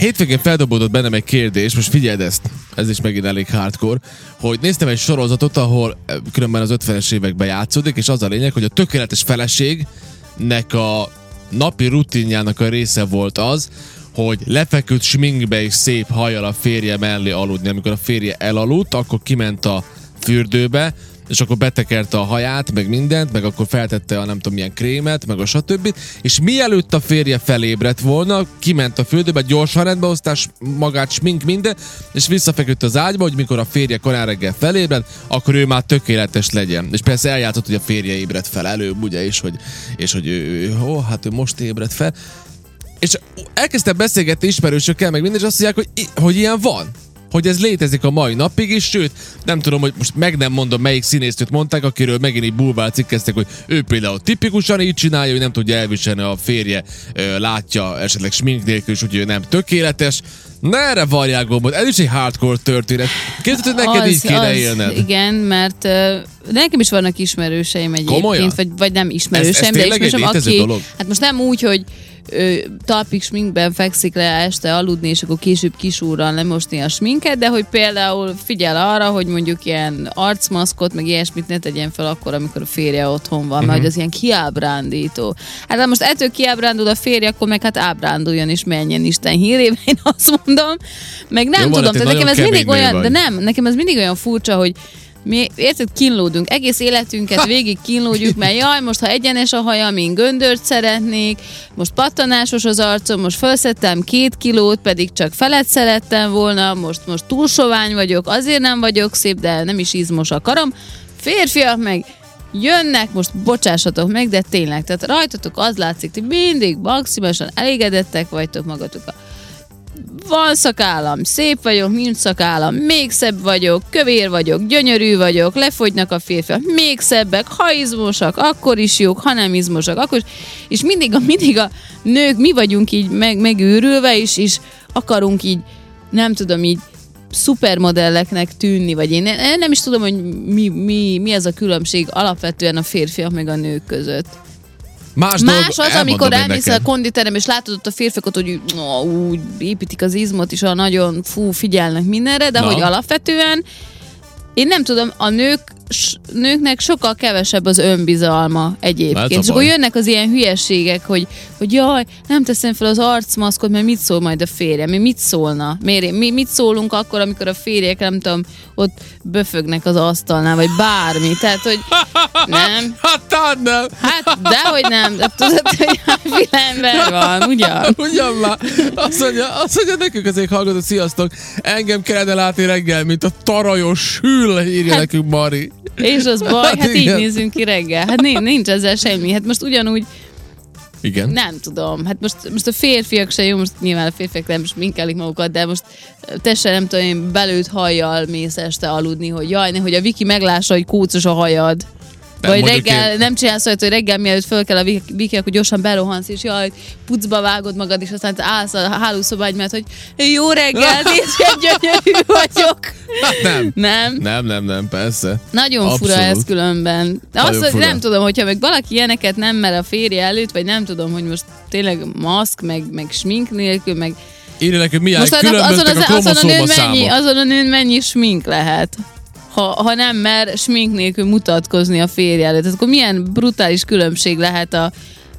Hétvégén feldobódott bennem egy kérdés, most figyeld ezt, ez is megint elég hardcore, hogy néztem egy sorozatot, ahol eh, különben az 50-es években játszódik, és az a lényeg, hogy a tökéletes feleségnek a napi rutinjának a része volt az, hogy lefeküdt sminkbe és szép hajjal a férje mellé aludni. Amikor a férje elaludt, akkor kiment a fürdőbe, és akkor betekerte a haját, meg mindent, meg akkor feltette a nem tudom milyen krémet, meg a stb. És mielőtt a férje felébredt volna, kiment a fürdőbe, gyorsan rendbe hoztás magát, smink, minden, és visszafeküdt az ágyba, hogy mikor a férje korán reggel felébred, akkor ő már tökéletes legyen. És persze eljátszott, hogy a férje ébredt fel előbb, ugye, és hogy, és hogy ő, ó, hát ő most ébredt fel. És elkezdtem beszélgetni ismerősökkel, meg minden, és azt mondják, hogy, hogy ilyen van hogy ez létezik a mai napig is, sőt, nem tudom, hogy most meg nem mondom, melyik színésztőt mondták, akiről megint egy bulvár cikkeztek, hogy ő például tipikusan így csinálja, hogy nem tudja elviselni a férje, látja esetleg smink nélkül, és úgy nem tökéletes. Na erre varják gombot, ez is egy hardcore történet. Képzeld, hogy neked az, így kéne az, élned. Igen, mert uh, nekem is vannak ismerőseim egyébként, Komolyan? vagy, vagy nem ismerőseim, ez, ez de ismerőseim, aki, dolog? hát most nem úgy, hogy ő talpig sminkben fekszik le este aludni, és akkor később kisúrral lemosni a sminket, de hogy például figyel arra, hogy mondjuk ilyen arcmaszkot, meg ilyesmit ne tegyen fel akkor, amikor a férje otthon van, uh-huh. mert az ilyen kiábrándító. Hát ha most ettől kiábrándul a férje, akkor meg hát ábránduljon és menjen Isten hírébe, én azt mondom. Meg nem Jó, tudom, tehát nekem ez mindig olyan, vagy. de nem, nekem ez mindig olyan furcsa, hogy mi, érted, kínlódunk. Egész életünket végig kínlódjuk, mert jaj, most ha egyenes a haja, mint göndört szeretnék, most pattanásos az arcom, most felszettem két kilót, pedig csak felet szerettem volna, most, most túl sovány vagyok, azért nem vagyok szép, de nem is izmos a karom. Férfiak meg jönnek, most bocsássatok meg, de tényleg, tehát rajtatok az látszik, hogy mindig maximálisan elégedettek vagytok magatokkal van szakállam, szép vagyok, nincs szakállam, még szebb vagyok, kövér vagyok, gyönyörű vagyok, lefogynak a férfiak, még szebbek, ha izmosak, akkor is jók, ha nem izmosak, akkor is. És mindig a, mindig a nők, mi vagyunk így meg, megőrülve, és, és akarunk így, nem tudom, így szupermodelleknek tűnni, vagy én nem is tudom, hogy mi, mi, mi ez a különbség alapvetően a férfiak meg a nők között. Más, Más dolog, az, amikor elmész a konditerem, és látod ott a férfiakat, hogy ó, úgy építik az izmot, és a nagyon fú, figyelnek mindenre, de Na. hogy alapvetően én nem tudom, a nők nőknek sokkal kevesebb az önbizalma egyébként. És akkor jönnek az ilyen hülyeségek, hogy, hogy jaj, nem teszem fel az arcmaszkot, mert mit szól majd a férjem? Mi mit szólna? Miért, mi mit szólunk akkor, amikor a férjek, nem tudom, ott böfögnek az asztalnál, vagy bármi. Tehát, hogy nem. Hát nem. Hát, dehogy nem. De tudod, hogy filember van, ugyan? Ugyan már. Azt mondja, azt mondja nekünk az hallgató, sziasztok, engem kellene látni reggel, mint a tarajos hűl, írja hát, nekünk Mari. És az baj, hát, hát így nézünk ki reggel. Hát nincs, ezzel semmi. Hát most ugyanúgy igen. Nem tudom. Hát most, most a férfiak se jó, most nyilván a férfiak nem is minkelik magukat, de most te se nem tudom, én belőtt hajjal mész este aludni, hogy jaj, hogy a Viki meglássa, hogy kócos a hajad. Vagy reggel, én... nem csinálsz olyat, hogy reggel mielőtt föl kell a viki, akkor gyorsan berohansz, és jaj, pucba vágod magad, és aztán állsz a hálószobágy mert hogy jó reggel, nézd, gyönyörű vagyok. Hát nem. Nem? Nem, nem, nem, persze. Nagyon Abszolút. fura ez különben. Azt, hogy nem tudom, hogyha meg valaki ilyeneket nem mer a férje előtt, vagy nem tudom, hogy most tényleg maszk, meg, meg smink nélkül, meg Írja nekünk, milyen Most azon, azon, az, azon, a nőn mennyi, azon a nőn mennyi smink lehet? Ha, ha nem mer smink nélkül mutatkozni a férje előtt. akkor milyen brutális különbség lehet a,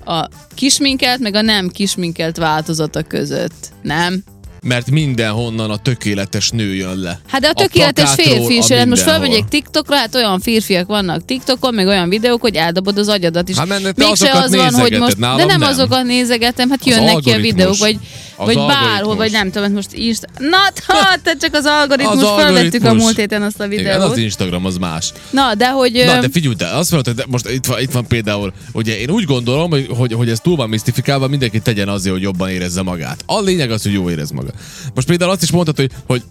a kisminkelt, meg a nem kisminkelt változata között, nem? Mert mindenhonnan a tökéletes nő jön le. Hát de a tökéletes a férfi is jön. Most felmegyek TikTokra, hát olyan férfiak vannak TikTokon, meg olyan videók, hogy eldobod az agyadat is. Hát Mégse az van, hogy most... De nem, nem azokat nézegetem, hát jönnek ki a videók, vagy, vagy bárhol, vagy nem tudom, most Insta... Na, ha, te csak az algoritmus, az felvettük a múlt héten azt a videót. Igen, az Instagram, az más. Na, de hogy... Na, de figyelj, de azt mondod, hogy most itt van, itt van például, ugye én úgy gondolom, hogy, hogy, hogy ez túl van misztifikálva, mindenki tegyen azért, hogy jobban érezze magát. A lényeg az, hogy jó érez maga. Most például azt is mondtad, hogy, hogy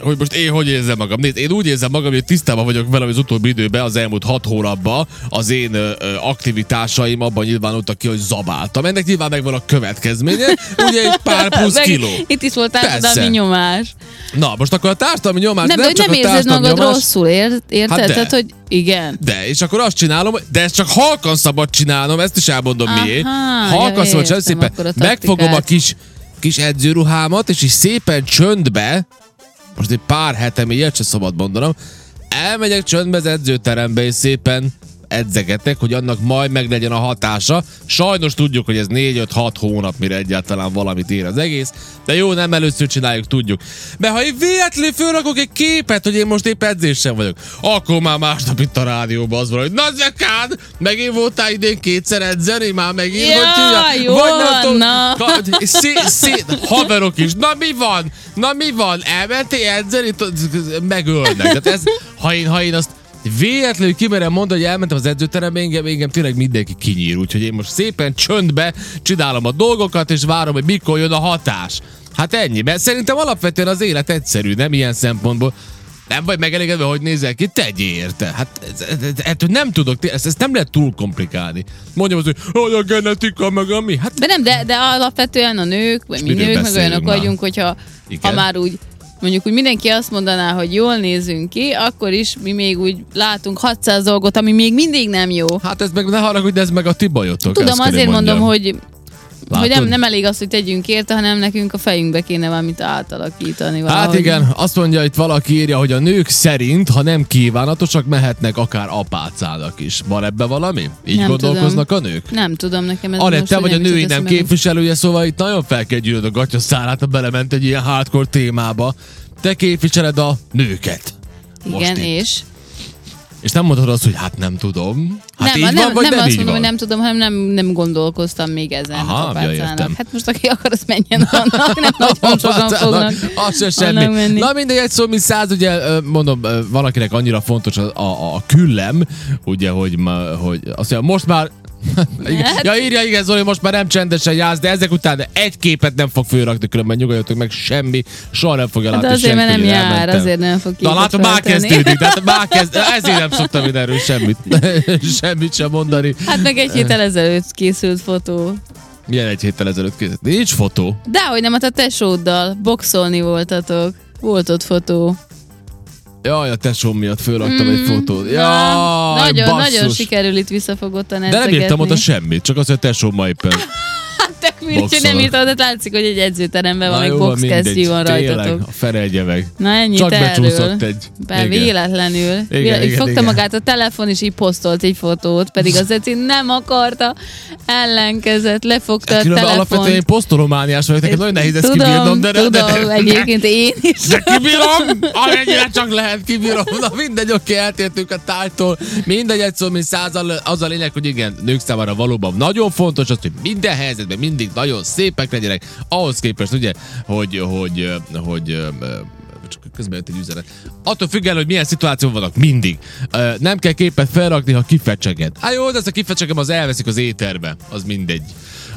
hogy most én hogy érzem magam. Nézd, én úgy érzem magam, hogy tisztában vagyok vele, hogy az utóbbi időben, az elmúlt hat hónapban az én ö, aktivitásaim abban nyilvánultak ki, hogy zabáltam. Ennek nyilván megvan a következménye, ugye egy pár plusz kiló. Itt is volt társadalmi nyomás. Na, most akkor a társadalmi nyomás nem, nem, de csak nem érzed magad nyomás, rosszul, ér, érted? Hát de. Tehát, hogy igen. De, és akkor azt csinálom, de ezt csak halkan szabad csinálnom, ezt is elmondom Aha, miért. Halkan ja, szabad szépen megfogom a kis kis edzőruhámat, és így szépen csöndbe, most egy pár hete, még ilyet se szabad mondanom, elmegyek csöndbe az edzőterembe, és szépen edzegetek, hogy annak majd meg legyen a hatása. Sajnos tudjuk, hogy ez 4-5-6 hónap, mire egyáltalán valamit ér az egész, de jó, nem először csináljuk, tudjuk. Mert ha én véletlenül fölrakok egy képet, hogy én most épp edzésen vagyok, akkor már másnap itt a rádióban az van, hogy na Zekán, megint voltál idén kétszer edzeni, már megint, ja, hogy jó, Vagy nem na. Szé, szé, haverok is, na mi van? Na mi van? Elmentél edzeni? Megölnek. Tehát ez, ha én, ha én azt véletlenül kimerem mondani, hogy elmentem az edzőterembe, engem, engem tényleg mindenki kinyír, úgyhogy én most szépen csöndbe csinálom a dolgokat, és várom, hogy mikor jön a hatás. Hát ennyi, mert szerintem alapvetően az élet egyszerű, nem ilyen szempontból. Nem vagy megelégedve, hogy nézel ki, tegyél érte. Hát ettől nem tudok, ezt, ezt nem lehet túl komplikálni. Mondjam az, hogy, hogy a genetika, meg ami. Hát... De nem, de, de alapvetően a nők, vagy mi nők, meg olyanok vagyunk, hogyha ha már úgy mondjuk úgy mindenki azt mondaná, hogy jól nézünk ki, akkor is mi még úgy látunk 600 dolgot, ami még mindig nem jó. Hát ez meg ne haragudj, de ez meg a ti bajotok. Tudom, azért mondjam. mondom, hogy Látod? Hogy nem, nem elég az, hogy tegyünk érte, hanem nekünk a fejünkbe kéne valamit átalakítani. Valahogy. Hát igen, azt mondja itt valaki írja, hogy a nők szerint, ha nem kívánatosak, mehetnek akár apácának is. Van ebbe valami? Így nem gondolkoznak tudom. a nők? Nem tudom, nekem ez Anett, te vagy a női nem képviselője, szóval itt nagyon fel kell gyűlöd a gatya szárát, ha belement egy ilyen hardcore témába. Te képviseled a nőket. Igen, és? És nem mondod azt, hogy hát nem tudom. Hát nem, így nem, van, vagy nem, nem azt mondom, van? hogy nem tudom, hanem nem, nem gondolkoztam még ezen. Aha, ja, értem. Hát most aki akar, az menjen annak, nem nagyon sokan fognak Az se semmi. Menni. Na mindegy, egy szó, mint száz, ugye mondom, valakinek annyira fontos a, a, a küllem, ugye, hogy, hogy azt mondja, most már Hát- ja, írja, igen, Zoli, most már nem csendesen jársz, de ezek után egy képet nem fog fölrakni, különben nyugodjatok meg, semmi, soha nem fogja látni. De azért, mert nem jár, elmentem. azért nem fog Na látom, már kezdődik, de hát már kezd, ezért nem szoktam én erről semmit, semmit sem mondani. Hát meg egy héttel ezelőtt készült fotó. Milyen egy héttel ezelőtt készült? Nincs fotó. Dehogy nem, hát a tesóddal boxolni voltatok. Volt ott fotó. Jaj, a tesóm miatt fölraktam mm, egy fotót. Ja, nagyon, nagyon sikerül itt visszafogottan De nem írtam oda semmit, csak az, hogy tesóm éppen mindegy, nem írtam, de látszik, hogy egy edzőteremben egy boxkesztyű van rajtatok. a ferelje meg. Na ennyi Csak becsúszott egy. Be, véletlenül. Igen, Véletlenül. Igen, fogta igen. magát a telefon, és így posztolt egy fotót, pedig az Eci nem akarta, ellenkezett, lefogta a telefon. Alapvetően én posztolomániás vagyok, nekem nagyon nehéz ezt kibírnom, de, tudom, de, de, egyébként én is. De kibírom, amennyire csak lehet kibírom. Na mindegy, oké, eltértünk a tájtól. Mindegy, egy szó, mint százal, az a lényeg, hogy igen, nők számára valóban nagyon fontos az, hogy minden helyzetben mindig nagyon szépek legyenek, ahhoz képest ugye, hogy, hogy, hogy, hogy csak közben jött egy üzenet. Attól függően, hogy milyen szituáció vannak, mindig. nem kell képet felrakni, ha kifecseged. Hát jó, de ezt a kifecsegem az elveszik az éterbe. Az mindegy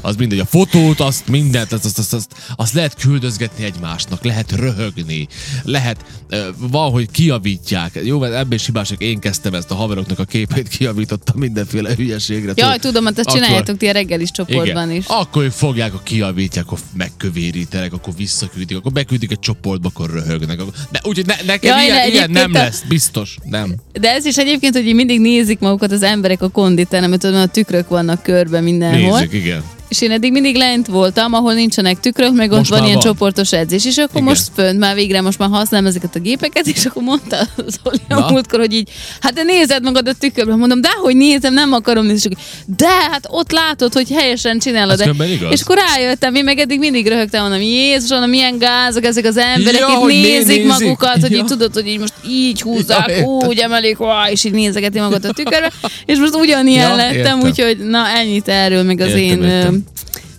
az mindegy, a fotót, azt mindent, azt, azt, azt, azt, azt lehet küldözgetni egymásnak, lehet röhögni, lehet uh, valahogy kiavítják. Jó, mert ebben is hibások, én kezdtem ezt a haveroknak a képét, kiavítottam mindenféle hülyeségre. Jaj, tudom, hát ezt akkor, csináljátok ti a reggelis csoportban igen, is. Akkor fogják, a kiavítják, akkor megkövérítenek, akkor visszaküldik, akkor beküldik egy csoportba, akkor röhögnek. Akkor... De úgyhogy ne, nekem Jaj, ilyen, ilyen nem a... lesz, biztos, nem. De ez is egyébként, hogy mindig nézik magukat az emberek a konditeremben, tudom, a tükrök vannak körbe mindenhol. Nézzük, igen és én eddig mindig lent voltam, ahol nincsenek tükrök, meg most ott van ilyen van. csoportos edzés, és akkor Igen. most fönt már végre most már használom ezeket a gépeket, és akkor mondta az a múltkor, hogy így, hát de nézed magad a tükörbe, mondom, de hogy nézem, nem akarom nézni, de hát ott látod, hogy helyesen csinálod. És akkor rájöttem, én meg eddig mindig röhögtem, mondom, Jézus, mondom, milyen gázok ezek az emberek, ja, itt nézik, nézik? magukat, ja. hogy így tudod, hogy így most így húzzák, ja, úgy emelik, ó, és így nézegeti magad a tükörbe, és most ugyanilyen ja, lettem, úgyhogy na ennyit erről, meg az értem, én értem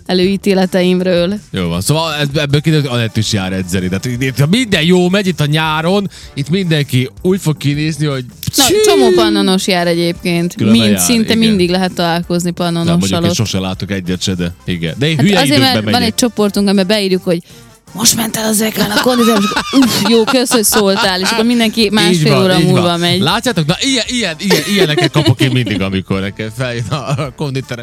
előítéleteimről. Jó van, szóval ebből kiderült, hogy Anett is jár edzeni. Tehát itt, ha minden jó megy itt a nyáron, itt mindenki úgy fog kinézni, hogy... Na, csomó pannonos jár egyébként. Mind, jár, szinte igen. mindig lehet találkozni pannonossal. Nem sose látok egyet se, de igen. De én hát hülye azért, mert van egy csoportunk, amiben beírjuk, hogy most ment el az ekán a konditer, és uff, jó, kösz, hogy szóltál, és akkor mindenki másfél óra múlva van. megy. Látjátok? Na, ilyen, ilyen, ilyen, ilyeneket kapok én mindig, amikor nekem feljön a konditerem.